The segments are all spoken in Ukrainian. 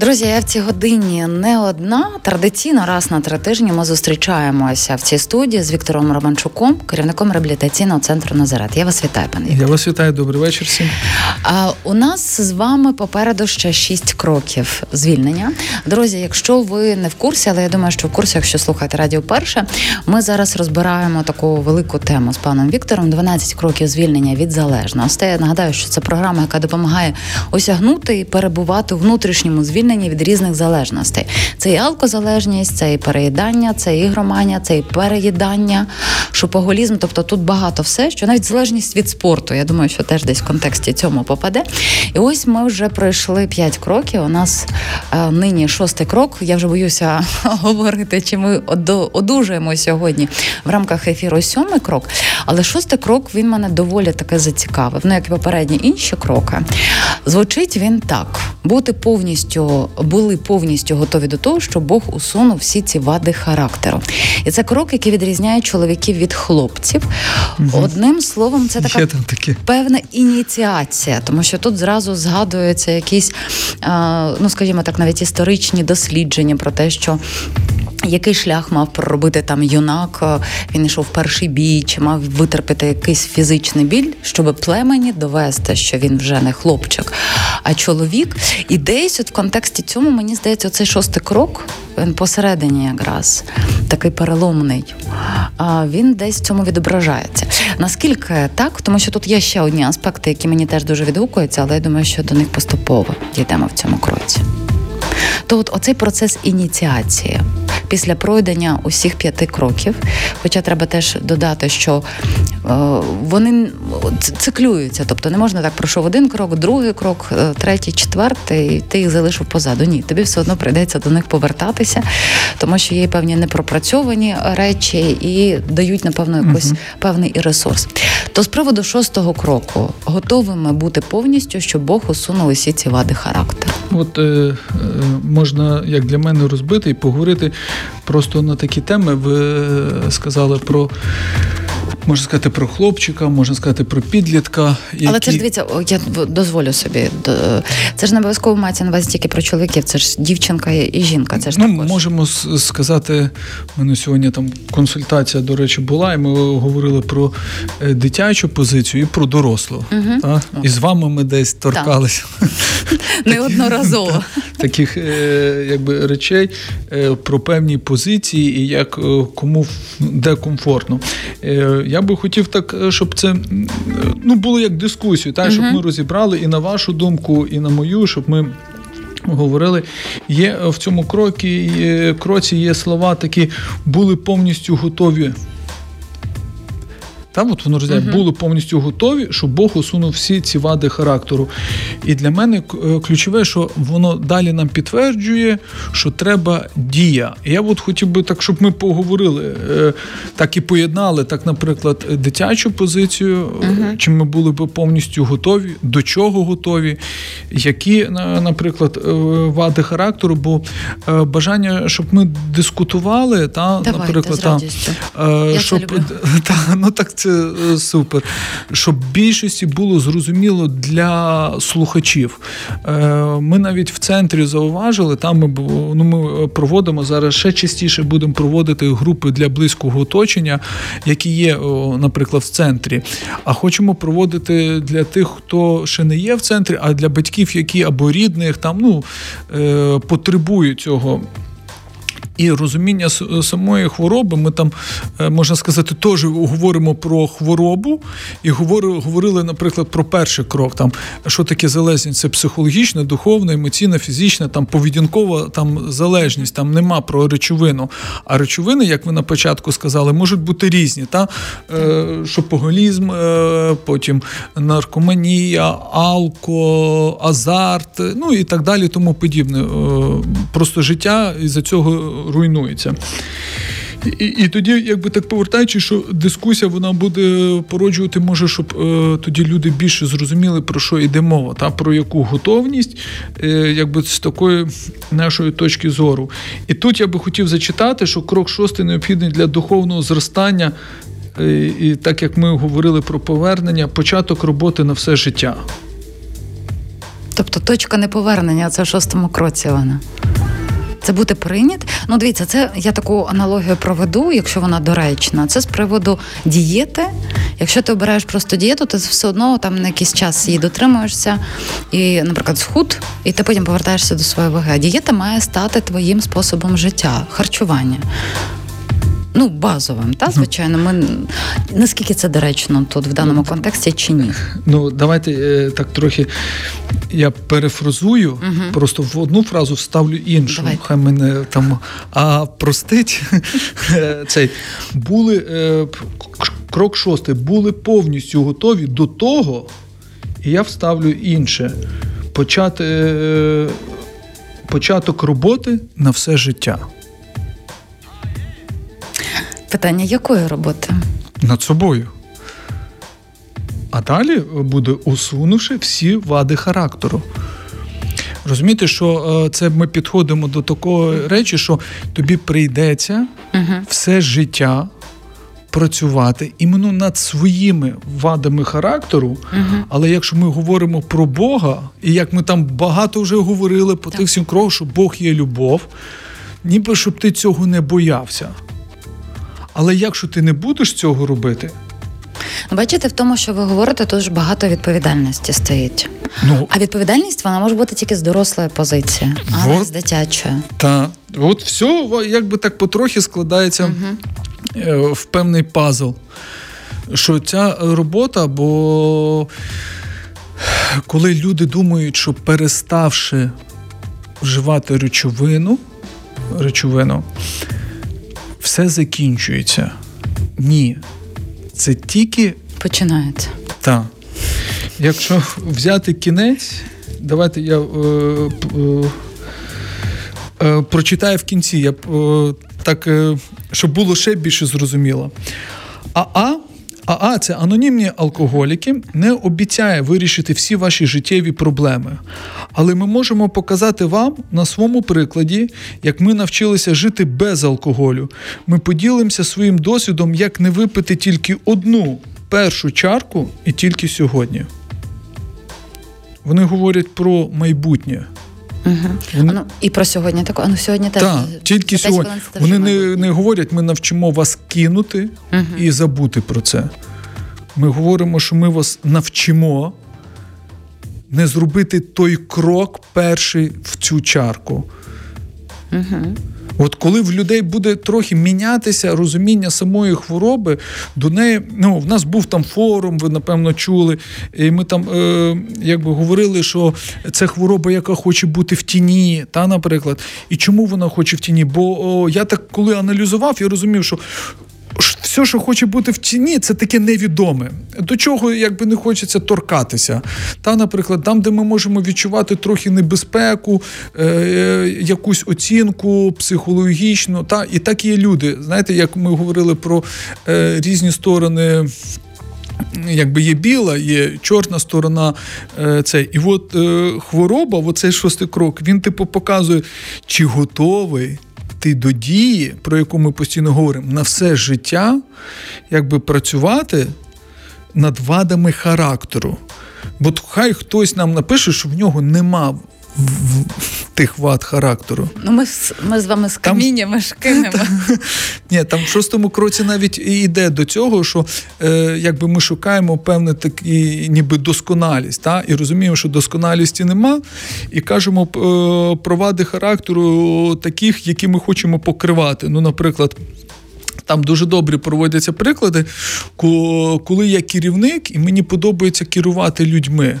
Друзі, я в цій годині не одна. Традиційно раз на три тижні ми зустрічаємося в цій студії з Віктором Романчуком, керівником реабілітаційного центру Назарет. Я вас вітаю, пане Я вас вітаю, добрий вечір. всім. А у нас з вами попереду ще шість кроків звільнення. Друзі, якщо ви не в курсі, але я думаю, що в курсі, якщо слухаєте радіо перше, ми зараз розбираємо таку велику тему з паном Віктором: 12 кроків звільнення від залежності. Я нагадаю, що це програма, яка допомагає осягнути і перебувати у внутрішньому звільненні звільнені від різних залежностей. Це і алкозалежність, це і переїдання, це і ігроманія, це і переїдання, шопоголізм. Тобто тут багато все, що навіть залежність від спорту. Я думаю, що теж десь в контексті цьому попаде. І ось ми вже пройшли п'ять кроків. У нас е, нині шостий крок. Я вже боюся говорити, чи ми одужуємо сьогодні в рамках ефіру сьомий крок. Але шостий крок він мене доволі таки зацікавив. Ну, як і попередні інші кроки. Звучить він так: бути повністю були повністю готові до того, що Бог усунув всі ці вади характеру. І це крок, який відрізняє чоловіків від хлопців. Угу. Одним словом, це така певна ініціація, тому що тут зразу згадуються якісь, ну скажімо так, навіть історичні дослідження про те, що який шлях мав проробити там юнак? Він йшов в перший бій, чи мав витерпіти якийсь фізичний біль, щоб племені довести, що він вже не хлопчик, а чоловік. І десь от в контексті цьому мені здається, цей шостий крок він посередині, якраз такий переломний. Він десь в цьому відображається. Наскільки так, тому що тут є ще одні аспекти, які мені теж дуже відгукуються, але я думаю, що до них поступово дійдемо в цьому кроці. То от оцей процес ініціації після пройдення усіх п'яти кроків. Хоча треба теж додати, що е, вони циклюються, тобто не можна так пройшов один крок, другий крок, е, третій, четвертий, і ти їх залишив позаду. Ні, тобі все одно прийдеться до них повертатися, тому що є певні непропрацьовані речі і дають, напевно, якийсь угу. певний і ресурс. То з приводу шостого кроку готовими бути повністю, щоб Бог усунув усі ці вади характеру. От е, е, можна, як для мене, розбити і поговорити просто на такі теми. Ви сказали про можна сказати про хлопчика, можна сказати про підлітка. Які... Але це ж дивіться, я дозволю собі. Це ж не обов'язково мається на увазі тільки про чоловіків, це ж дівчинка і жінка. Це ж ну, також. можемо сказати. У мене сьогодні там консультація, до речі, була, і ми говорили про е, дитячу позицію і про дорослу. Угу. Та? І з вами ми десь торкалися неодноразово таких е, якби речей е, про певні позиції і як кому де комфортно. Я би хотів так, е, щоб це ну було як дискусію, та щоб ми розібрали і на вашу думку, і на мою, щоб ми. Говорили, є в цьому крокі, кроці є слова такі, були повністю готові та от воно розділяє, uh-huh. були повністю готові, щоб Бог усунув всі ці вади характеру. І для мене е, ключове, що воно далі нам підтверджує, що треба дія. І я от хотів би так, щоб ми поговорили, е, так і поєднали, так, наприклад, дитячу позицію, uh-huh. чи ми були б повністю готові, до чого готові, які, наприклад, е, вади характеру, бо бажання, щоб ми дискутували, та, Давайте, наприклад, та, щоб та, ну так це це е, супер. Щоб більшості було зрозуміло для слухачів. Е, ми навіть в центрі зауважили, там ми ну, ми проводимо зараз ще частіше будемо проводити групи для близького оточення, які є, наприклад, в центрі. А хочемо проводити для тих, хто ще не є в центрі, а для батьків, які або рідних там ну, е, потребують цього. І розуміння самої хвороби, ми там, е, можна сказати, теж говоримо про хворобу і говорили, наприклад, про перший крок, там, що таке залежність, це психологічна, духовна, емоційна, фізична, там поведінкова там залежність, там нема про речовину. А речовини, як ви на початку сказали, можуть бути різні. Та? Е, шопоголізм, е, потім наркоманія, алко, азарт, ну і так далі, тому подібне. Просто життя із-за цього руйнується. І і тоді, якби так повертаючи, що дискусія вона буде породжувати, може, щоб е, тоді люди більше зрозуміли, про що йде мова, та про яку готовність, е, якби з такої нашої точки зору. І тут я би хотів зачитати, що крок шостий необхідний для духовного зростання І, і так як ми говорили про повернення, початок роботи на все життя. Тобто точка неповернення це в шостому кроці вона. Це бути прийнят. Ну, дивіться, це я таку аналогію проведу, якщо вона доречна. Це з приводу дієти. Якщо ти обираєш просто дієту, ти все одно там на якийсь час її дотримуєшся, і, наприклад, схуд, і ти потім повертаєшся до своєї ваги. Дієта має стати твоїм способом життя, харчування. Ну, базовим, та звичайно, ми наскільки це доречно тут в даному контексті чи ні? Ну, давайте е, так трохи я перефразую, угу. просто в одну фразу вставлю іншу. Давайте. Хай мене там а простить цей були е, крок шостий, були повністю готові до того, і я вставлю інше. Почати, е, Початок роботи на все життя. Питання якої роботи? Над собою. А далі буде усунувши всі вади характеру. Розумієте, що е, це ми підходимо до такої речі, що тобі прийдеться угу. все життя працювати іменно над своїми вадами характеру. Угу. Але якщо ми говоримо про Бога, і як ми там багато вже говорили по так. тих всім кроках, що Бог є любов, ніби щоб ти цього не боявся. Але якщо ти не будеш цього робити, бачите, в тому, що ви говорите, тут багато відповідальності стоїть. Ну, А відповідальність вона може бути тільки з дорослої позиції, а вот, не з дитячої. Та от все якби так потрохи складається угу. в певний пазл. Що ця робота, бо коли люди думають, що переставши вживати речовину, речовину, все закінчується. Ні. Це тільки. Починається. Так. Якщо взяти кінець, давайте я е, е, е, прочитаю в кінці, я е, так, е, щоб було ще більше зрозуміло. Аа А АА це анонімні алкоголіки, не обіцяє вирішити всі ваші життєві проблеми. Але ми можемо показати вам на своєму прикладі, як ми навчилися жити без алкоголю. Ми поділимося своїм досвідом, як не випити тільки одну першу чарку і тільки сьогодні. Вони говорять про майбутнє. Угу. Вони... Ну, І про сьогодні також. Ну, сьогодні теж. Так, тільки сьогодні. Вони не не говорять, ми навчимо вас кинути угу. і забути про це. Ми говоримо, що ми вас навчимо не зробити той крок перший в цю чарку. Угу. От коли в людей буде трохи мінятися розуміння самої хвороби, до неї ну в нас був там форум, ви напевно чули. І ми там е, якби говорили, що це хвороба, яка хоче бути в тіні, та, наприклад. І чому вона хоче в тіні? Бо о, я так коли аналізував, я розумів, що все, що хоче бути в тіні, це таке невідоме, до чого якби не хочеться торкатися. Та, наприклад, там, де ми можемо відчувати трохи небезпеку, е, е, якусь оцінку психологічну, та і так є люди. Знаєте, як ми говорили про е, різні сторони. Якби є біла, є чорна сторона. Е, цей. І от е, хвороба, оцей шостий крок, він типу показує, чи готовий ти до дії, про яку ми постійно говоримо, на все життя, якби працювати над вадами характеру. Бо хай хтось нам напише, що в нього нема тих вад характеру. Ну, ми ми з вами з каміннями ж кинемо. Ні, там в шостому кроці навіть і йде до цього, що е, якби ми шукаємо певне такі, ніби досконалість, та? і розуміємо, що досконалісті нема, і кажемо е, про вади характеру таких, які ми хочемо покривати. Ну, наприклад. Там дуже добрі проводяться приклади, коли я керівник і мені подобається керувати людьми.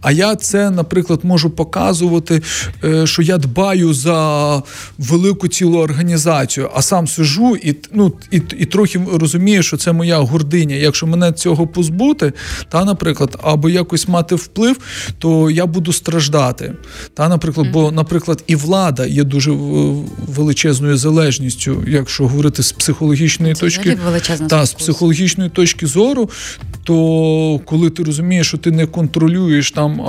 А я це, наприклад, можу показувати, е, що я дбаю за велику цілу організацію, а сам сижу і ну, і, і трохи розумію, що це моя гординя. Якщо мене цього позбути, та, наприклад, або якось мати вплив, то я буду страждати. Та, наприклад, Бо, наприклад, і влада є дуже величезною залежністю, якщо говорити з психологічної це точки та, з психологічної точки зору, то коли ти розумієш, що ти не контролюєш там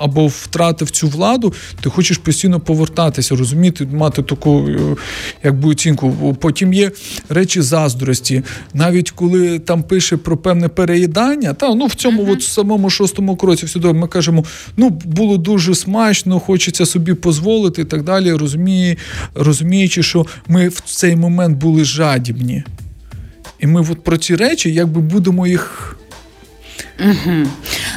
або втратив цю владу, ти хочеш постійно повертатися, розуміти, мати таку е, якби оцінку. Потім є речі заздрості. Навіть коли там пише про певне переїдання, та ну в цьому uh-huh. от самому шостому кроці всюди ми кажемо, ну було дуже смачно, хочеться собі дозволити і так далі. Розуміє, розуміючи, що ми в цей момент були жадібні. І ми от про ці речі якби будемо їх Угу.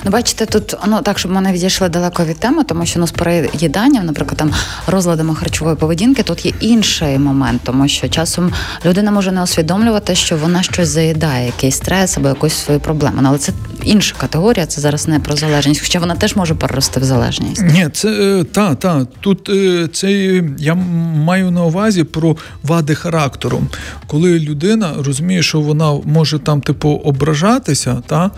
Ну, бачите, тут ну так, щоб ми не відійшли далеко від теми, тому що ну, з переїданням, наприклад, там розладами харчової поведінки, тут є інший момент, тому що часом людина може не усвідомлювати, що вона щось заїдає, якийсь стрес або якусь свою проблему. Ну, але це інша категорія, це зараз не про залежність, хоча вона теж може перерости в залежність. Ні, це е, та, та. Тут е, це я маю на увазі про вади характеру, коли людина розуміє, що вона може там, типу, ображатися, та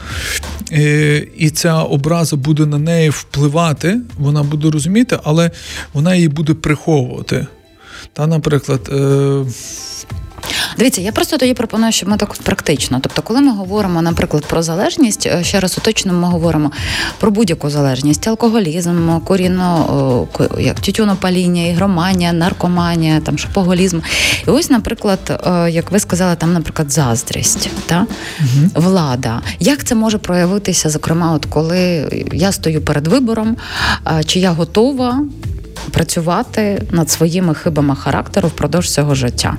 Е, і ця образа буде на неї впливати, вона буде розуміти, але вона її буде приховувати. Та, наприклад. Е, Дивіться, я просто тоді пропоную, щоб ми так практично. Тобто, коли ми говоримо, наприклад, про залежність, е, ще раз уточно ми говоримо про будь-яку залежність: алкоголізм, корінно як тютюнопаління, ігроманія, наркоманія, там шопоголізм. І ось, наприклад, е, як ви сказали, там, наприклад, заздрість, та угу. влада. Як це може проявитися, зокрема, от коли я стою перед вибором, чи я готова працювати над своїми хибами характеру впродовж цього життя.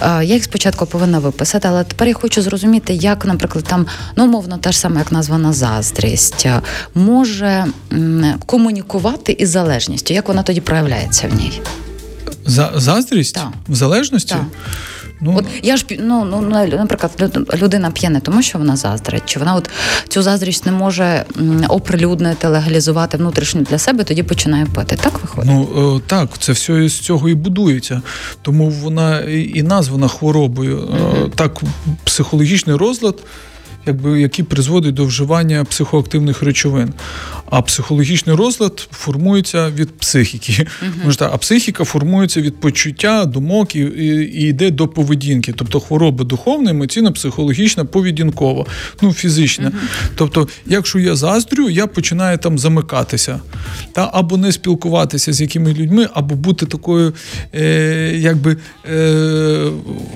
Е, я їх спочатку повинна виписати, але тепер я хочу зрозуміти, як, наприклад, там ну умовно те ж саме, як названа заздрість, е, може комунікувати із залежністю. Як вона тоді проявляється в ній? За заздрість так. в залежності? Так. Ну от я ж ну, ну наприклад, людина п'є не тому, що вона заздрить, чи вона от цю заздрість не може оприлюднити, легалізувати внутрішньо для себе, тоді починає пити. Так виходить? Ну е, так, це все з цього і будується, тому вона і названа хворобою. mm Так, психологічний розлад якби, які призводять до вживання психоактивних речовин. А психологічний розлад формується від психіки. Uh-huh. А психіка формується від почуття, думок і, і, і йде до поведінки. Тобто хвороба духовна, емоційна, психологічна, поведінкова, ну фізична. Uh-huh. Тобто, якщо я заздрю, я починаю там замикатися. Та, Або не спілкуватися з якими людьми, або бути такою, е, якби е,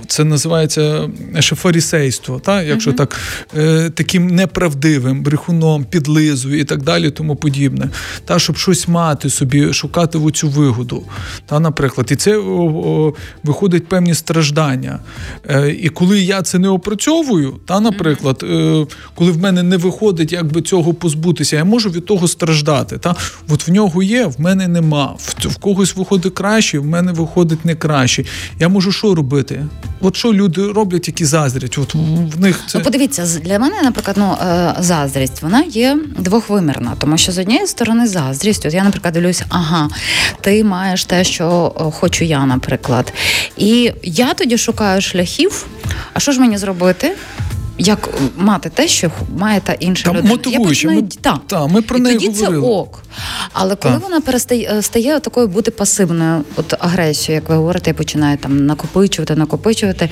це називається фарісейство, та? якщо uh-huh. так Е, таким неправдивим брехуном, підлизою і так далі, тому подібне. Та, Щоб щось мати собі, шукати в цю вигоду. Та, Наприклад, і це о, о, виходить певні страждання. Е, І коли я це не опрацьовую, та, наприклад, е, коли в мене не виходить якби цього позбутися, я можу від того страждати. Та? От в нього є, в мене нема. В, в когось виходить краще, в мене виходить не краще. Я можу що робити? От що люди роблять, які заздрять? От в них це... Ну, подивіться, для мене, наприклад, ну е, заздрість, вона є двохвимірна, тому що з однієї сторони заздрість, от я, наприклад, дивлюся, ага, ти маєш те, що хочу я, наприклад. І я тоді шукаю шляхів. А що ж мені зробити? Як мати те, що має та інша людина. Мотивуючи. Ми, та. Та, ми про і неї тоді говорили. це ок. Але коли та. вона перестає е, стає такою бути пасивною, от агресією, як ви говорите, починає там накопичувати, накопичувати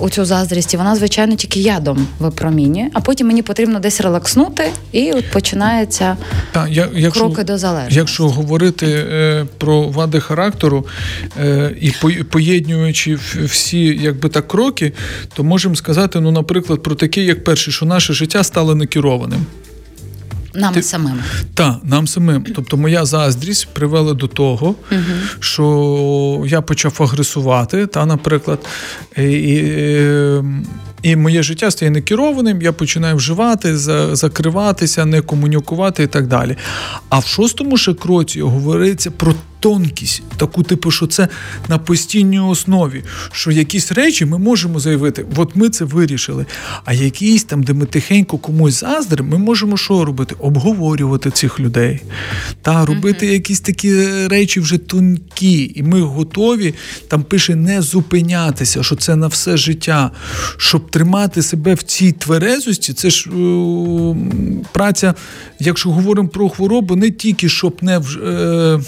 у цю заздрість, і вона, звичайно, тільки ядом випромінює, а потім мені потрібно десь релакснути, і от починається та, я, якщо, кроки до залежності. Якщо говорити е, про вади характеру е, і поєднуючи всі якби так кроки, то можемо сказати, ну, наприклад про таке, як перше, що наше життя стало некерованим. Нам Ти... самим. Так, нам самим. Тобто моя заздрість привела до того, угу. що я почав агресувати, та, наприклад, і, і, і моє життя стає некерованим, я починаю вживати, закриватися, не комунікувати і так далі. А в шостому ще кроці говориться про тонкість, таку типу, що це на постійній основі, що якісь речі ми можемо заявити, от ми це вирішили. А якісь там, де ми тихенько комусь заздримо, ми можемо що робити? Обговорювати цих людей та робити mm-hmm. якісь такі речі вже тонкі, і ми готові там пише не зупинятися, що це на все життя, щоб тримати себе в цій тверезості. Це ж е, праця, якщо говоримо про хворобу, не тільки щоб не. Е,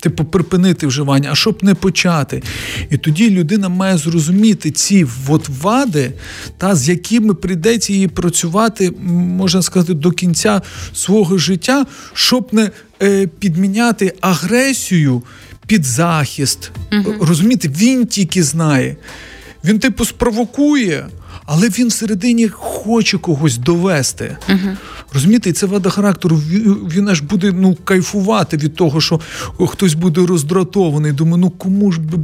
типу, припинити вживання, а щоб не почати. І тоді людина має зрозуміти ці от вади, та з якими прийдеться їй працювати, можна сказати, до кінця свого життя, щоб не е, підміняти агресію під захист. Угу. Розумієте, він тільки знає. Він, типу, спровокує, але він всередині хоче когось довести. Угу. Розумієте, і це вада характеру. Він аж буде ну, кайфувати від того, що хтось буде роздратований. Думаю, ну кому ж би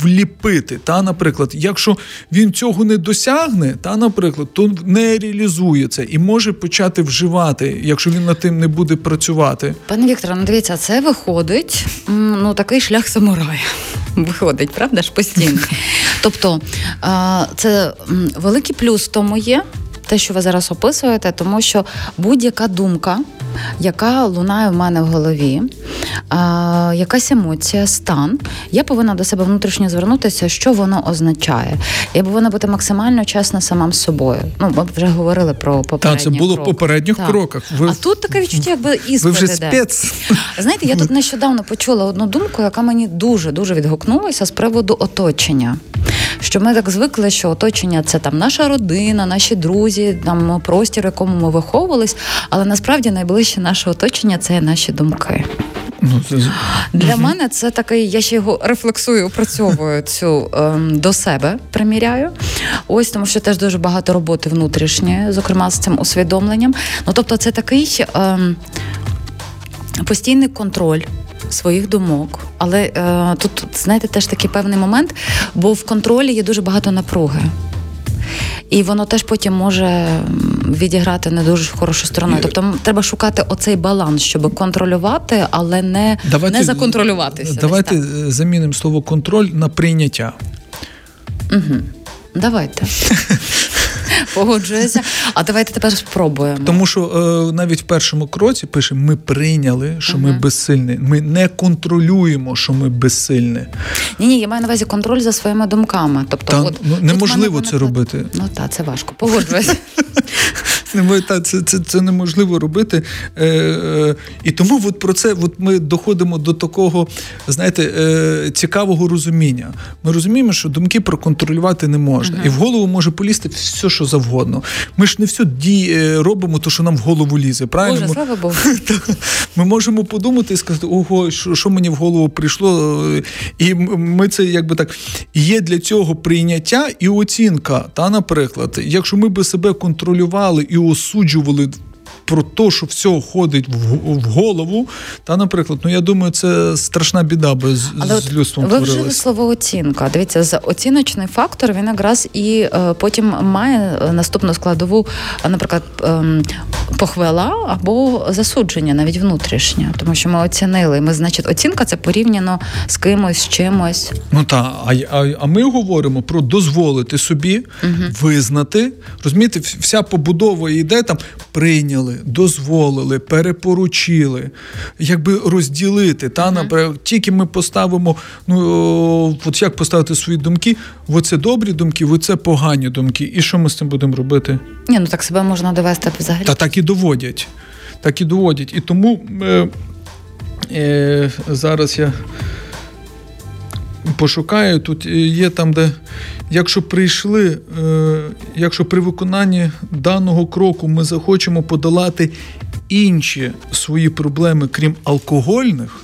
вліпити? Та, наприклад, якщо він цього не досягне, та, наприклад, то не реалізує це і може почати вживати, якщо він над тим не буде працювати. Пане Вікторе, ну дивіться, це виходить ну такий шлях самурая. Виходить, правда ж постійно. Тобто це великий плюс тому є те, що ви зараз описуєте, тому що будь-яка думка, яка лунає в мене в голові, а, якась емоція, стан, я повинна до себе внутрішньо звернутися, що воно означає. Я повинна бути максимально чесна самим собою. Ну, ми вже говорили про попередні Так, це було в попередніх так. кроках. Ви... А тут таке відчуття, якби іспит Ви вже спец. Знаєте, я тут нещодавно почула одну думку, яка мені дуже дуже відгукнулася з приводу оточення. Що ми так звикли, що оточення це там наша родина, наші друзі, там простір, в якому ми виховувались, але насправді найближче наше оточення це наші думки. Ну, це... Для мене це такий, я ще його рефлексую, опрацьовую цю ем, до себе, приміряю. Ось тому, що теж дуже багато роботи внутрішньої, зокрема з цим усвідомленням. Ну тобто, це такий ем, постійний контроль. Своїх думок, але е, тут знаєте теж такий певний момент, бо в контролі є дуже багато напруги. І воно теж потім може відіграти не дуже хорошу сторону. Тобто треба шукати оцей баланс, щоб контролювати, але не давайте, не законтролюватися. Давайте замінимо слово контроль на прийняття. Угу. Давайте. Погоджуюся. А давайте тепер спробуємо. Тому що е, навіть в першому кроці пише: ми прийняли, що ми безсильні. Ми не контролюємо, що ми безсильні. Ні, ні, я маю на увазі контроль за своїми думками. Тобто, Та, от ну, неможливо це робити. Ну так, це важко. Погоджуюся. Та, це це, це неможливо робити. Е, е, І тому от про це от ми доходимо до такого, знаєте, е, цікавого розуміння. Ми розуміємо, що думки проконтролювати не можна. Uh-huh. І в голову може полізти все, що завгодно. Ми ж не все ді, е, робимо, то що нам в голову лізе. правильно? Боже, слава Богу. Ми можемо подумати і сказати, ого, що, що мені в голову прийшло. І ми це якби так. Є для цього прийняття і оцінка. Та, Наприклад, якщо ми би себе контролювали і осуджували про те, що все ходить в, в голову. Та, наприклад, ну я думаю, це страшна біда, би з, Але з людством ви вжили слово оцінка. Дивіться, за оціночний фактор він якраз і е, потім має наступну складову, наприклад, е, похвала або засудження, навіть внутрішнє, тому що ми оцінили. Ми, значить, оцінка це порівняно з кимось, з чимось. Ну так, а, а, а ми говоримо про дозволити собі угу. визнати, розумієте, вся побудова йде там прийняли дозволили, перепоручили, якби розділити. Та, наприклад, Тільки ми поставимо, ну от як поставити свої думки, оце добрі думки, оце погані думки. І що ми з цим будемо робити? Ні, ну так себе можна довести взагалі. Та так і доводять. Так і доводять. І тому е, е, зараз я пошукаю. Тут є там, де якщо прийшли, е, якщо при виконанні даного кроку ми захочемо подолати інші свої проблеми, крім алкогольних.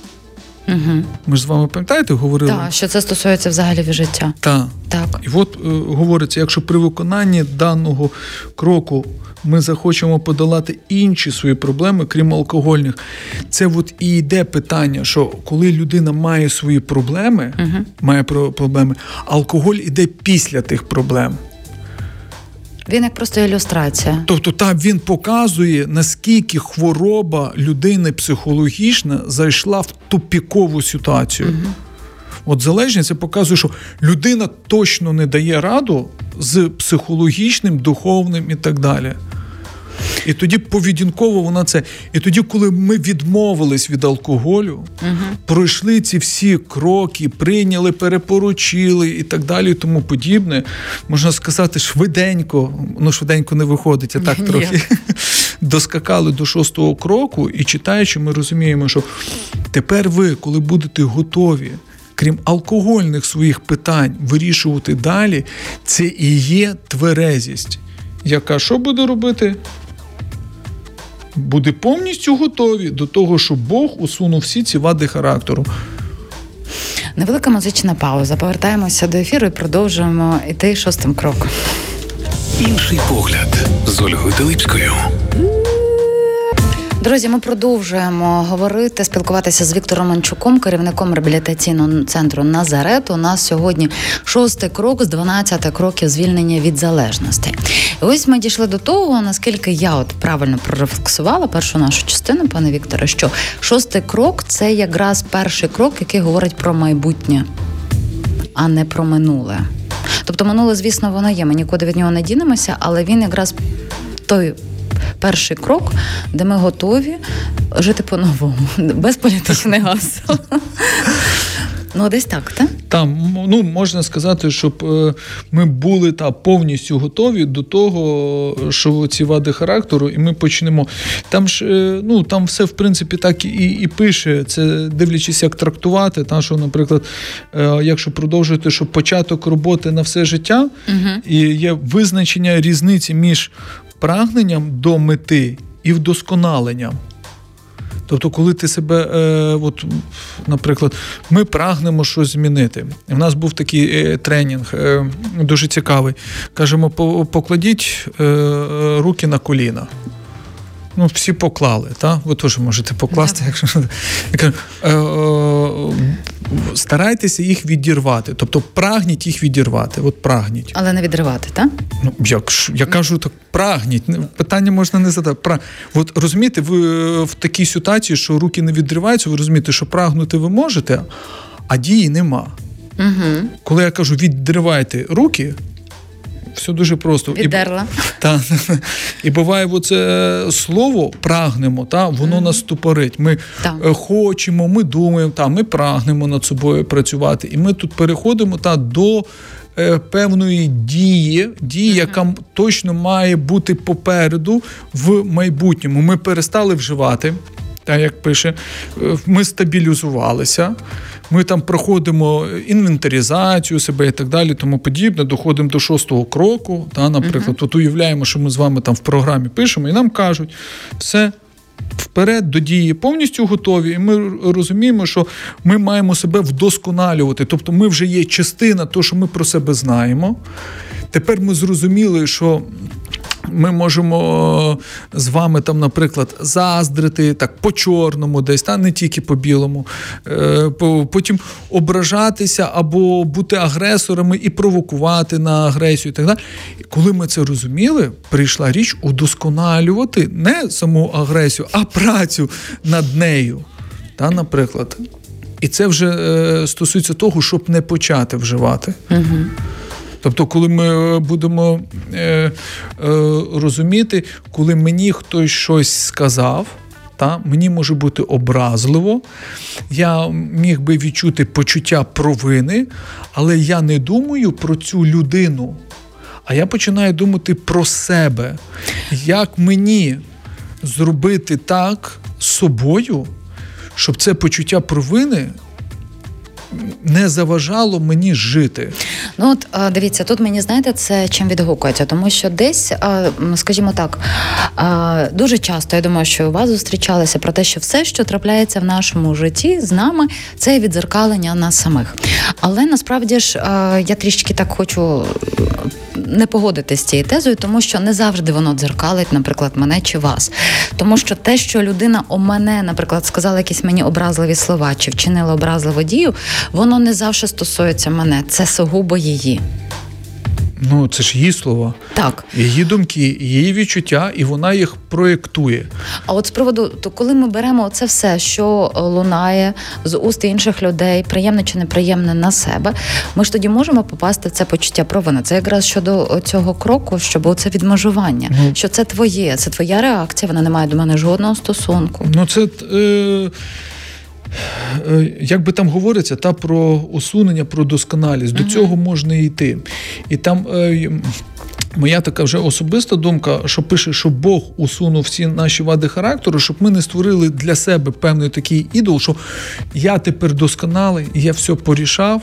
Угу. Ми ж з вами пам'ятаєте, говорили? Так, що це стосується взагалі життя. Так. так. І от е, говориться, якщо при виконанні даного кроку ми захочемо подолати інші свої проблеми, крім алкогольних, це от і йде питання, що коли людина має свої проблеми, угу. має проблеми, алкоголь іде після тих проблем. Він як просто ілюстрація. Тобто там він показує, наскільки хвороба людини психологічна зайшла в тупікову ситуацію. Угу. От залежність це показує, що людина точно не дає раду з психологічним, духовним і так далі. І тоді поведінково вона це. І тоді, коли ми відмовились від алкоголю, угу. пройшли ці всі кроки, прийняли, перепоручили і так далі, і тому подібне, можна сказати, швиденько, ну швиденько не виходить, а так трохи доскакали до шостого кроку, і читаючи, ми розуміємо, що Тепер ви, коли будете готові, крім алкогольних своїх питань, вирішувати далі, це і є тверезість, яка що буде робити? Буде повністю готові до того, що Бог усунув всі ці вади характеру. Невелика музична пауза. Повертаємося до ефіру і продовжуємо йти шостим кроком. Інший погляд з Ольгою Телипською. Друзі, ми продовжуємо говорити, спілкуватися з Віктором Манчуком, керівником реабілітаційного центру Назарет. У нас сьогодні шостий крок з 12 кроків звільнення від залежності. Ось ми дійшли до того, наскільки я от правильно прорефлексувала першу нашу частину, пане Вікторе, що шостий крок це якраз перший крок, який говорить про майбутнє, а не про минуле. Тобто, минуле, звісно, воно є. Ми нікуди від нього не дінемося, але він якраз той перший крок, де ми готові жити по-новому, без політичних гасел. Ну, десь так, так? Там ну можна сказати, щоб е, ми були та повністю готові до того, що ці вади характеру, і ми почнемо. Там ж е, ну там все в принципі так і і пише. Це дивлячись, як трактувати. Та що, наприклад, е, якщо продовжувати, що початок роботи на все життя, угу. і є визначення різниці між прагненням до мети і вдосконаленням. Тобто, коли ти себе, е, от, наприклад, ми прагнемо щось змінити. У нас був такий е, тренінг, е, дуже цікавий. Кажемо, покладіть е, руки на коліна. Ну, всі поклали, так? Ви теж можете покласти, якщо е, е, старайтеся їх відірвати. Тобто прагніть їх відірвати. От прагніть. Але не відривати, так? Ну, як я кажу, так прагніть. Питання можна не задати. Пра... От розумієте, ви е, в такій ситуації, що руки не відриваються, ви розумієте, що прагнути ви можете, а дії нема. Угу. Коли я кажу, відривайте руки, все дуже просто. Віддерла. І, та, і буває, оце слово прагнемо, та, воно mm-hmm. нас ступорить. Ми так. Е, хочемо, ми думаємо, та, ми прагнемо над собою працювати. І ми тут переходимо та, до е, певної дії, дії, яка точно має бути попереду в майбутньому. Ми перестали вживати. Так, як пише, е, ми стабілізувалися ми там проходимо інвентаризацію себе і так далі, тому подібне, доходимо до шостого кроку. Та, Наприклад, uh-huh. от уявляємо, що ми з вами там в програмі пишемо, і нам кажуть, все. Вперед до дії повністю готові, і ми розуміємо, що ми маємо себе вдосконалювати. Тобто, ми вже є частина того, що ми про себе знаємо. Тепер ми зрозуміли, що ми можемо е, з вами там, наприклад, заздрити так по-чорному, десь та не тільки по білому, е, потім ображатися або бути агресорами і провокувати на агресію. і так далі. Коли ми це розуміли, прийшла річ удосконалювати не саму агресію, а працю над нею. Та, Наприклад. І це вже е, стосується того, щоб не почати вживати. Угу. Тобто, коли ми е, будемо е, е, розуміти, коли мені хтось щось сказав. Та, мені може бути образливо, я міг би відчути почуття провини, але я не думаю про цю людину, а я починаю думати про себе. Як мені зробити так з собою, щоб це почуття провини не заважало мені жити. Ну от дивіться, тут мені знаєте, це чим відгукується, тому що десь, скажімо так, дуже часто я думаю, що у вас зустрічалися про те, що все, що трапляється в нашому житті з нами, це відзеркалення нас самих. Але насправді ж я трішки так хочу не погодитись з цією тезою, тому що не завжди воно дзеркалить, наприклад, мене чи вас. Тому що те, що людина о мене, наприклад, сказала якісь мені образливі слова чи вчинила образливу дію, воно не завжди стосується мене. Це сугубо її. Ну, це ж її слова, так її думки, її відчуття, і вона їх проєктує. А от з приводу, то коли ми беремо це все, що лунає з уст інших людей, приємне чи неприємне на себе, ми ж тоді можемо попасти в це почуття провини. Це якраз щодо цього кроку, щоб це відмежування, ну, що це твоє, це твоя реакція, вона не має до мене жодного стосунку. Ну це. Е... Е, як би там говориться, та про усунення, про досконалість. До цього можна йти. І там. Е, Моя така вже особиста думка, що пише, що Бог усунув всі наші вади характеру, щоб ми не створили для себе певний такий ідол, що я тепер досконалий, я все порішав.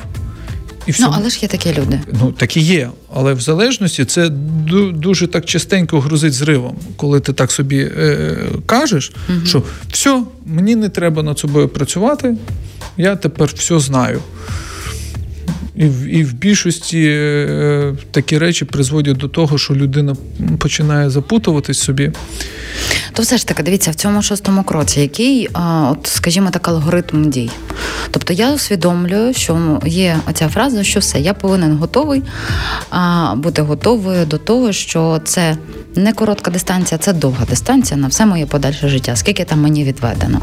І все. Ну, але ж є такі люди. Ну, так і є. Але в залежності це дуже так частенько грузить зривом, коли ти так собі е, кажеш, угу. що все, мені не треба над собою працювати, я тепер все знаю. І в і в більшості е, такі речі призводять до того, що людина починає запутуватись собі. То все ж таки, дивіться, в цьому шостому кроці, який, от, скажімо так, алгоритм дій. Тобто я усвідомлюю, що є оця фраза, що все, я повинен готовий а, бути готовою до того, що це не коротка дистанція, це довга дистанція на все моє подальше життя, скільки там мені відведено.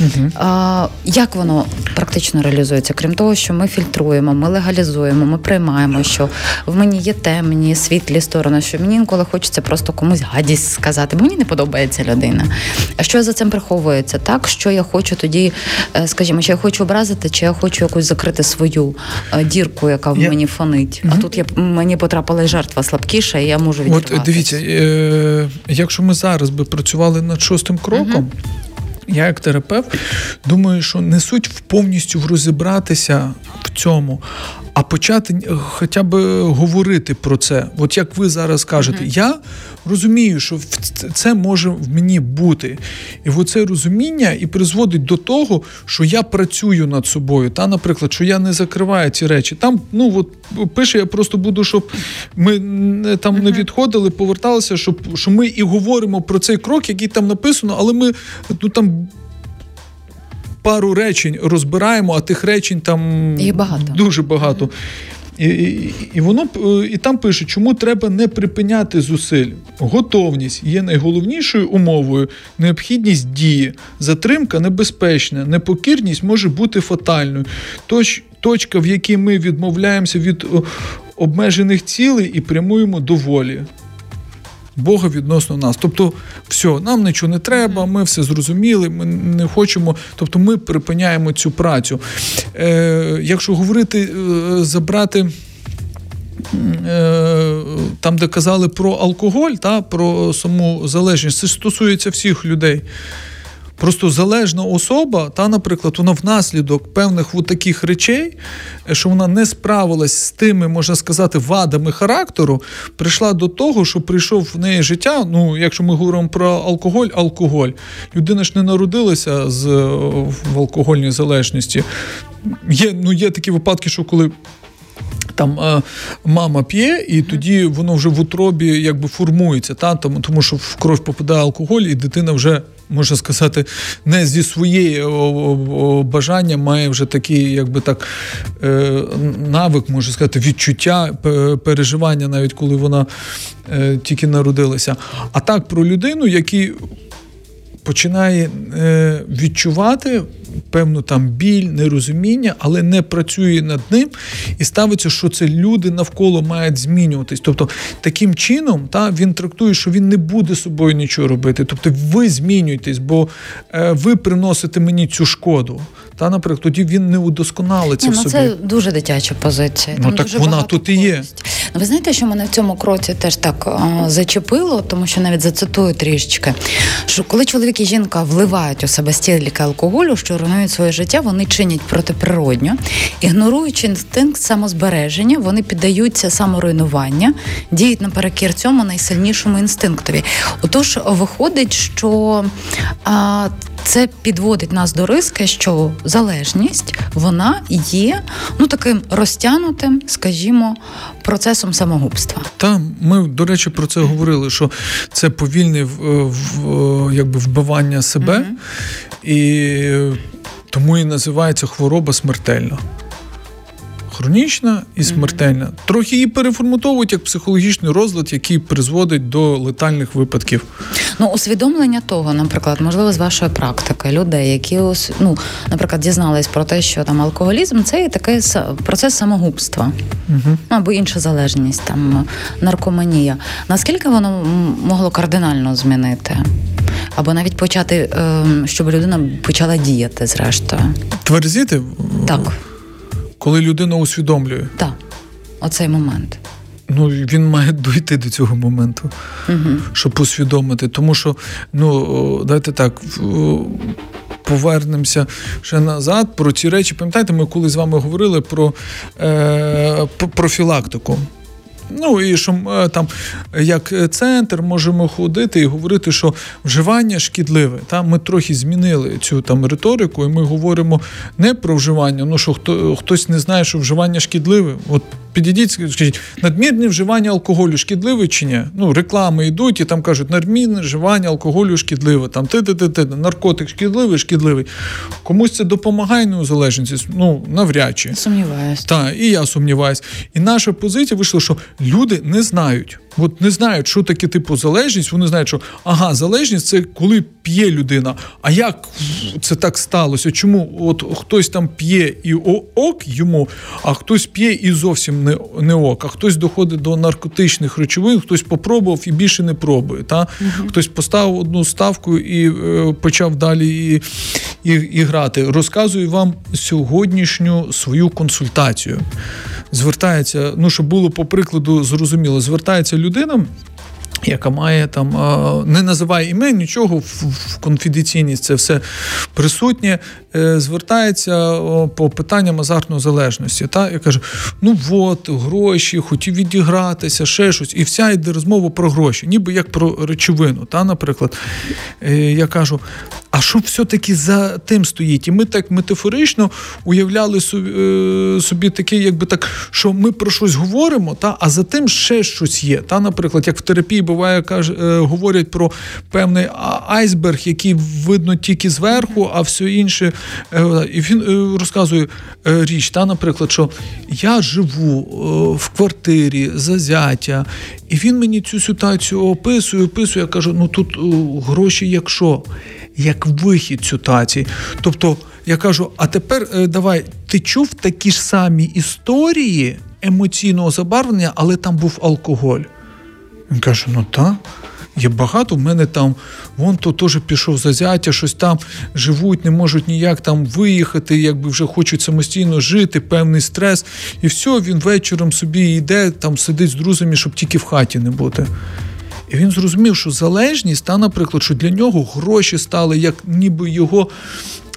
Угу. А, Як воно практично реалізується? Крім того, що ми фільтруємо, ми легалізуємо, ми приймаємо, що в мені є темні, світлі сторони, що мені інколи хочеться просто комусь гадість сказати, бо мені не подобається людина. А що за цим приховується? Так, що я хочу тоді, е, скажімо, чи я хочу образити, чи я хочу якусь закрити свою е, дірку, яка в я... мені фонить. Угу. А тут я мені потрапила жертва слабкіша, і я можу відкриватися. От дивіться, е, якщо ми зараз би працювали над шостим кроком. Угу. Я, як терапевт, думаю, що не суть в повністю розібратися в цьому, а почати е, хоча б говорити про це. От як ви зараз кажете, mm-hmm. я розумію, що це може в мені бути. І оце розуміння і призводить до того, що я працюю над собою. Та, Наприклад, що я не закриваю ці речі. Там, ну от пише, я просто буду, щоб ми там не відходили, поверталися, щоб що ми і говоримо про цей крок, який там написано, але ми ну там пару речень розбираємо, а тих речень там Їх багато. дуже багато. І і, і воно е, і там пише, чому треба не припиняти зусиль. Готовність є найголовнішою умовою, необхідність дії, затримка небезпечна, непокірність може бути фатальною. Точ, точка, в якій ми відмовляємося від обмежених цілей і прямуємо до волі. Бога відносно нас. Тобто, все, нам нічого не треба, ми все зрозуміли, ми не хочемо. Тобто, ми припиняємо цю працю. Е, Якщо говорити, е, забрати. Е, там, де казали про алкоголь, та, про саму залежність, це стосується всіх людей. Просто залежна особа, та, наприклад, вона внаслідок певних от таких речей, що вона не справилась з тими, можна сказати, вадами характеру, прийшла до того, що прийшов в неї життя. Ну, якщо ми говоримо про алкоголь, алкоголь. Людина ж не народилася з в алкогольній залежності. Є, ну, Є такі випадки, що коли. Там е, мама п'є, і тоді воно вже в утробі якби формується, та тому, тому що в кров попадає алкоголь, і дитина вже можна сказати, не зі своєї бажання має вже такий, якби так, е, навик, можна сказати, відчуття, переживання, навіть коли вона е, тільки народилася. А так про людину, який починає е, відчувати певну там біль, нерозуміння, але не працює над ним і ставиться, що це люди навколо мають змінюватись. Тобто таким чином та, він трактує, що він не буде собою нічого робити. Тобто ви змінюєтесь, бо е, ви приносите мені цю шкоду. Та, наприклад, тоді він не удосконалиться Ні, ну, в собі. Це дуже дитяча позиція. Ну, так дуже вона тут і є. Ну, ви знаєте, що мене в цьому кроці теж так а, зачепило, тому що навіть зацитую трішечки, що коли чоловік і жінка вливають у себе стільки алкоголю, що руйнують своє життя, вони чинять протиприродньо, ігноруючи інстинкт самозбереження, вони піддаються саморуйнування, діють наперекір цьому найсильнішому інстинктові. Отож, виходить, що а, це підводить нас до риски, що залежність вона є ну таким розтянутим, скажімо, процесом самогубства. Та ми, до речі, про це говорили, що це повільне в, в, якби вбивання себе, mm-hmm. і тому і називається хвороба смертельна хронічна і смертельна. Mm-hmm. Трохи її переформатовують як психологічний розлад, який призводить до летальних випадків. Ну, усвідомлення того, наприклад, можливо, з вашої практики людей, які ну, наприклад, дізнались про те, що там алкоголізм це є такий процес самогубства mm-hmm. або інша залежність, там наркоманія. Наскільки воно могло кардинально змінити? Або навіть почати, ем, щоб людина почала діяти, зрештою. Тверзіти? Так. Коли людина усвідомлює. Так, оцей момент. ну, він має дойти до цього моменту, угу. щоб усвідомити. Тому що, ну, дайте так. Повернемося ще назад про ці речі. Пам'ятаєте, ми коли з вами говорили про е, профілактику. Ну і що е, там, як центр, можемо ходити і говорити, що вживання шкідливе. Та ми трохи змінили цю там риторику, і ми говоримо не про вживання. Ну що хто хтось не знає, що вживання шкідливе. От підійдіть, скажіть, надмірне вживання алкоголю шкідливе чи ні? Ну, реклами йдуть і там кажуть, надмірне вживання алкоголю шкідливе. Там ти ти ти ти наркотик шкідливий, шкідливий. Комусь це допомагає неузалежність? Ну навряд чи сумніваюся. Так, і я сумніваюсь. І наша позиція вийшла, що люди не знають. От не знають, що таке типу залежність. Вони знають, що ага, залежність це коли п'є людина. А як це так сталося? Чому от хтось там п'є і ок йому, а хтось п'є і зовсім не не ок, а хтось доходить до наркотичних речовин, хтось попробував і більше не пробує. Та? Угу. Хтось поставив одну ставку і е, почав далі і, і, і грати. Розказую вам сьогоднішню свою консультацію звертається, ну щоб було по прикладу зрозуміло, звертається людина. Яка має там, не називає імен, нічого в конфіденційність це все присутнє, е, звертається по питанням азартної залежності. Та? Я кажу: ну от, гроші, хотів відігратися, ще щось. І вся йде розмова про гроші, ніби як про речовину. Та, Наприклад, е, я кажу: а що все-таки за тим стоїть? І ми так метафорично уявляли собі, е, собі таке, якби так, що ми про щось говоримо, та, а за тим ще щось є. Та, Наприклад, як в терапії буває, каже, е, говорять про певний айсберг, який видно тільки зверху, а все інше. Е, і він розказує річ, та, наприклад, що я живу в квартирі зазяття, і він мені цю ситуацію описує, описує. Я кажу: ну тут гроші, якщо як вихід ситуації. Тобто я кажу: а тепер е, давай, ти чув такі ж самі історії емоційного забарвлення, але там був алкоголь. Він каже: ну так. Є багато, в мене там вон то теж пішов зазяття, щось там живуть, не можуть ніяк там виїхати, якби вже хочуть самостійно жити, певний стрес. І все, він вечором собі йде, там сидить з друзями, щоб тільки в хаті не бути. І він зрозумів, що залежність, та, наприклад, що для нього гроші стали як ніби його.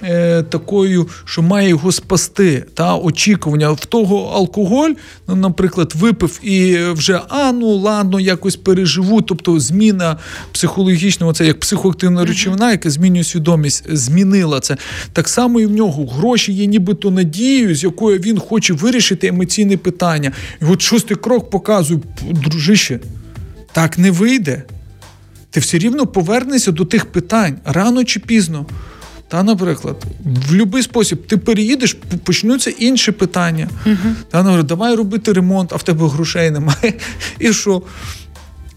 Е, такою, що має його спасти, та очікування в того алкоголь, ну, наприклад, випив і вже а ну ладно, якось переживу. Тобто зміна психологічного, це як психоактивна речовина, яка змінює свідомість, змінила це. Так само і в нього гроші є, нібито надією, з якою він хоче вирішити емоційне питання. І от шостий крок показує, дружище так не вийде. Ти все рівно повернешся до тих питань рано чи пізно. Та, наприклад, в будь-який спосіб ти переїдеш, почнуться інші питання. uh Та, наприклад, давай робити ремонт, а в тебе грошей немає. І що?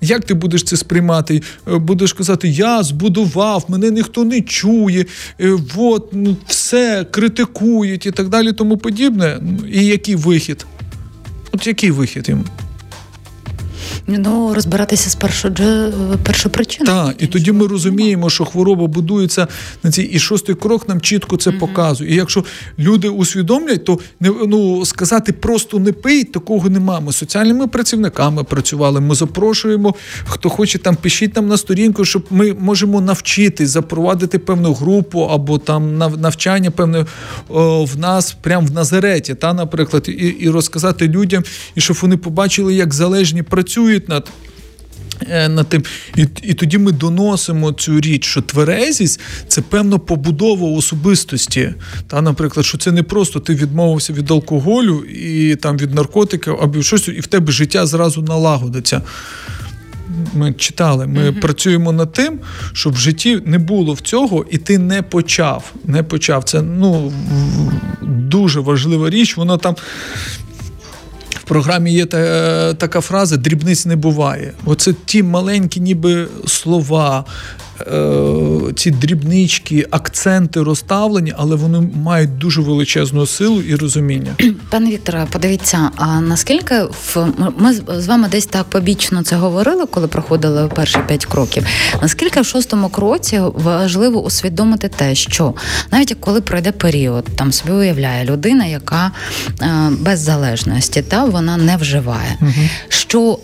Як ти будеш це сприймати? Е, будеш казати, я збудував, мене ніхто не чує, е, от, ну, все критикують і так далі, тому подібне. І який вихід? От який вихід їм? Ну, розбиратися з першої причини. Так, і тоді ми розуміємо, що хвороба будується на цій і шостий крок нам чітко це показує. І якщо люди усвідомлять, то не ну сказати просто не пий, такого нема. Ми соціальними працівниками працювали. Ми запрошуємо, хто хоче там пишіть нам на сторінку, щоб ми можемо навчитись запровадити певну групу або там навчання певне в нас прямо в Назареті, та, наприклад, і, і розказати людям, і щоб вони побачили, як залежні працюють працюють над. Е, над тим, і і тоді ми доносимо цю річ, що тверезість це певна побудова особистості. Та, Наприклад, що це не просто ти відмовився від алкоголю і там від наркотиків, або щось, і в тебе життя зразу налагодиться. Ми читали, ми mm-hmm. працюємо над тим, щоб в житті не було в цього, і ти не почав. Не почав. Це ну, дуже важлива річ. Воно там програмі є та, така фраза Дрібниць не буває. Оце ті маленькі, ніби слова. Е, ці дрібнички, акценти розставлені, але вони мають дуже величезну силу і розуміння. Пане Вікторе, подивіться, а наскільки в ми з вами десь так побічно це говорили, коли проходили перші п'ять кроків. Наскільки в шостому кроці важливо усвідомити те, що навіть коли пройде період, там собі уявляє людина, яка е, без залежності, та вона не вживає, угу. що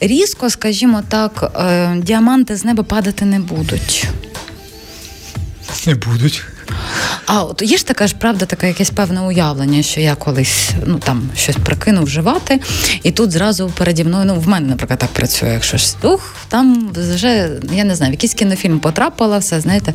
різко, скажімо так, е, діаманти з неба падати не будуть. Не будуть. А от є ж така ж правда, таке якесь певне уявлення, що я колись ну там щось прикинув вживати, і тут зразу переді мною, ну в мене, наприклад, так працює, якщо ж ух, там вже я не знаю, в якийсь кінофільм потрапила, все знаєте,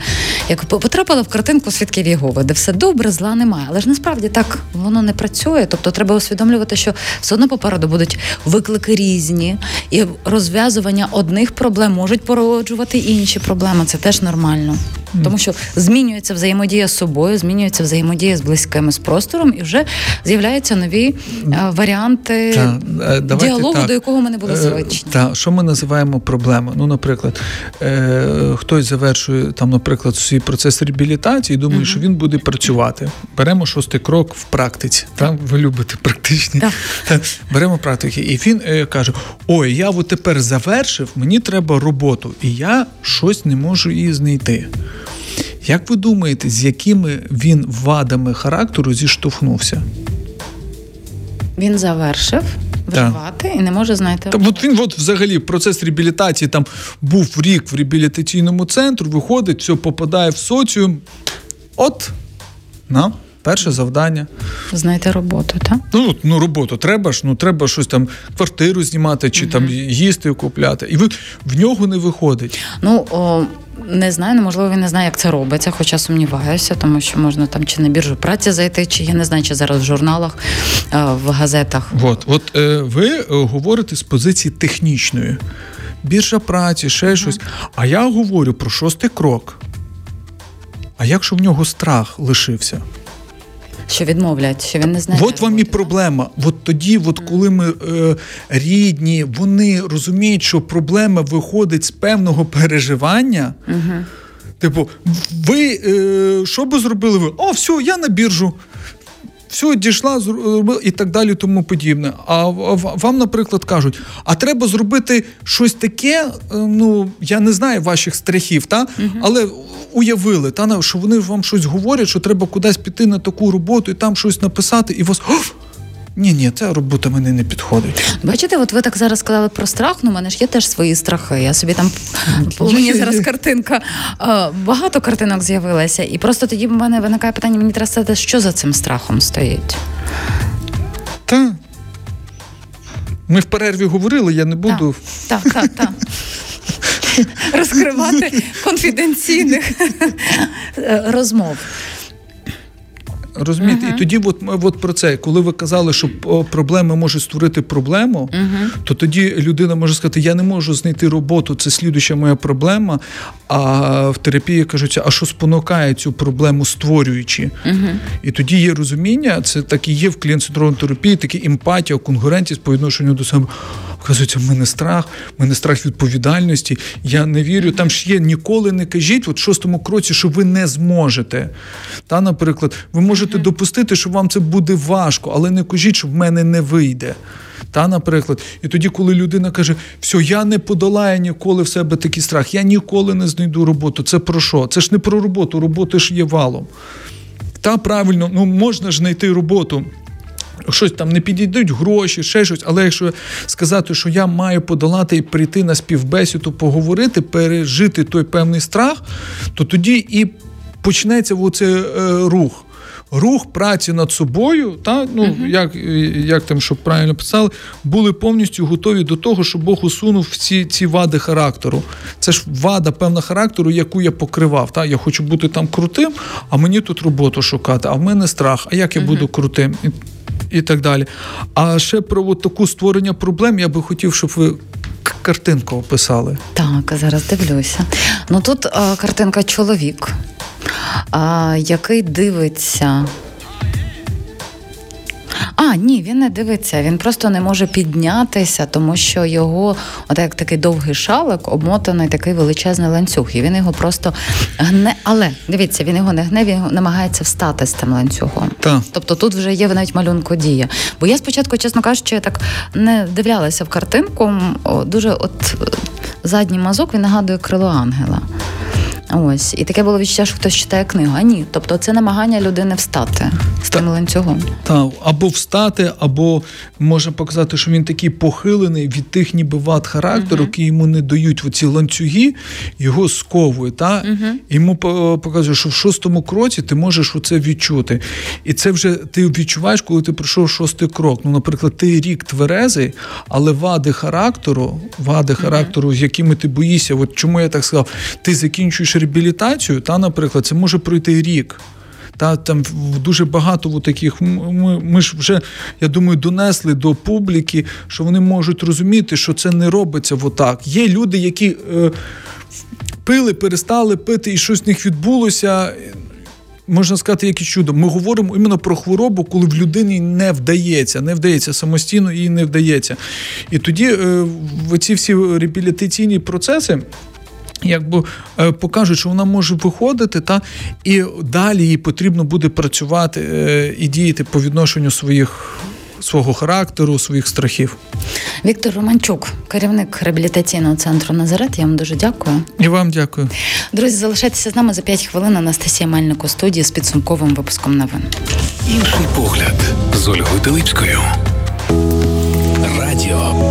як потрапила в картинку свідків Єгови, де все добре, зла немає. Але ж насправді так воно не працює. Тобто треба усвідомлювати, що все одно попереду будуть виклики різні, і розв'язування одних проблем можуть породжувати інші проблеми. Це теж нормально, тому що змінюється взаємодія з собою, змінюється взаємодія з близькими з простором, і вже з'являються нові е, варіанти та, е, діалогу, так. до якого ми не були е, звичні. Та що ми називаємо проблемою? Ну, наприклад, е, хтось завершує там, наприклад, свій процес реабілітації, і думає, uh що він буде працювати. Беремо шостий крок в практиці. Там ви любите практичні. Та, беремо практики, і він е, каже: Ой, я от тепер завершив, мені треба роботу, і я щось не можу її знайти. Як ви думаєте, з якими він вадами характеру зіштовхнувся? Він завершив вживати і не може знайти. Та, от він от взагалі процес реабілітації там був рік в реабілітаційному центрі, виходить, все попадає в соціум. От на. Перше завдання. Знайти роботу, так? Ну, ну роботу треба ж, ну треба щось там, квартиру знімати чи uh там їсти купляти. І ви в нього не виходить. Ну, о, не знаю, ну, можливо, він не знає, як це робиться, хоча сумніваюся, тому що можна там чи на біржу праці зайти, чи я не знаю, чи зараз в журналах, в газетах. От, от е, ви е, говорите з позиції технічної. Біржа праці, ще uh щось. А я говорю про шостий крок. А якщо в нього страх лишився? Що відмовлять, що він не знає. От вам і проблема. От тоді, от коли ми е, рідні, вони розуміють, що проблема виходить з певного переживання. Угу. Типу, ви е, що би зробили ви? О, все, я на біржу все, дійшла, зробила і так далі, тому подібне. А вам, наприклад, кажуть, а треба зробити щось таке, е, ну я не знаю ваших страхів, та угу. але уявили, та що вони вам щось говорять, що треба кудись піти на таку роботу і там щось написати, і вас. Ні, ні, ця робота мені не підходить. Бачите, от ви так зараз сказали про страх. Ну, у мене ж є теж свої страхи. Я собі там у мені зараз картинка. Багато картинок з'явилося, і просто тоді в мене виникає питання: мені треба сказати, що за цим страхом стоїть. Та ми в перерві говорили, я не буду. Так, так, так. Розкривати конфіденційних розмов. Розумієте, uh-huh. і тоді, от, от про це, коли ви казали, що проблема може створити проблему, uh-huh. то тоді людина може сказати: Я не можу знайти роботу, це слідуща моя проблема. А в терапії кажуть, а що спонукає цю проблему створюючи? Uh-huh. І тоді є розуміння, це так і є в клієнт-центровій терапії, такі емпатія, конкурентність по відношенню до себе. Вказується, в мене страх, в мене страх відповідальності. Я не вірю. Там ж є ніколи не кажіть, от в шостому кроці, що ви не зможете. Та, наприклад, ви можете допустити, що вам це буде важко, але не кажіть, що в мене не вийде. Та, наприклад, і тоді, коли людина каже, все, я не подолаю ніколи в себе такий страх, я ніколи не знайду роботу. Це про що? Це ж не про роботу, роботи ж є валом. Та правильно, ну можна ж знайти роботу щось там не підійдуть гроші, ще щось. Але якщо сказати, що я маю подолати і прийти на співбесіду, поговорити, пережити той певний страх, то тоді і почнеться оцей е, рух. Рух праці над собою, та ну uh-huh. як як там, щоб правильно писали, були повністю готові до того, що Бог усунув всі ці вади характеру. Це ж вада певна характеру, яку я покривав. Та Я хочу бути там крутим, а мені тут роботу шукати. А в мене страх. А як я uh-huh. буду крутим? і так далі. А ще про от таку створення проблем я би хотів, щоб ви картинку описали. Так, зараз дивлюся. Ну тут а, картинка чоловік, а, який дивиться. А, ні, він не дивиться. Він просто не може піднятися, тому що його, от як такий довгий шалик, обмотаний такий величезний ланцюг, і він його просто гне. Але дивіться, він його не гне, він намагається встати з тим ланцюгом. Так. Тобто тут вже є навіть малюнку дія. Бо я спочатку, чесно кажучи, так не дивлялася в картинку. Дуже от задній мазок він нагадує крило ангела. Ось, і таке було відчуття, що хтось читає книгу. А ні, тобто це намагання людини встати з тим ланцюгом. Так, або встати, або може показати, що він такий похилений від тих, ніби вад характеру, uh-huh. які йому не дають оці ланцюги, його сковує. Та? Uh-huh. Йому показує, що в шостому кроці ти можеш оце відчути. І це вже ти відчуваєш, коли ти пройшов шостий крок. Ну, наприклад, ти рік тверезий, але вади характеру, вади uh-huh. характеру, з якими ти боїшся, от чому я так сказав, ти закінчуєш реабілітацію, та, наприклад, це може пройти рік. Та там дуже багато таких. Ми, ми ж вже, я думаю, донесли до публіки, що вони можуть розуміти, що це не робиться отак. Є люди, які е, пили, перестали пити, і щось з них відбулося. Можна сказати, якесь чудо. Ми говоримо іменно про хворобу, коли в людині не вдається, не вдається самостійно і не вдається. І тоді е, ці всі реабілітаційні процеси якби е, покажуть, що вона може виходити, та і далі їй потрібно буде працювати е, і діяти по відношенню своїх. Свого характеру, своїх страхів. Віктор Романчук, керівник реабілітаційного центру Назарет. Я вам дуже дякую. І вам дякую. Друзі, залишайтеся з нами за 5 хвилин. Анастасія Мельник у студії з підсумковим випуском новин. Інший погляд з Ольгою Телипською. Радіо.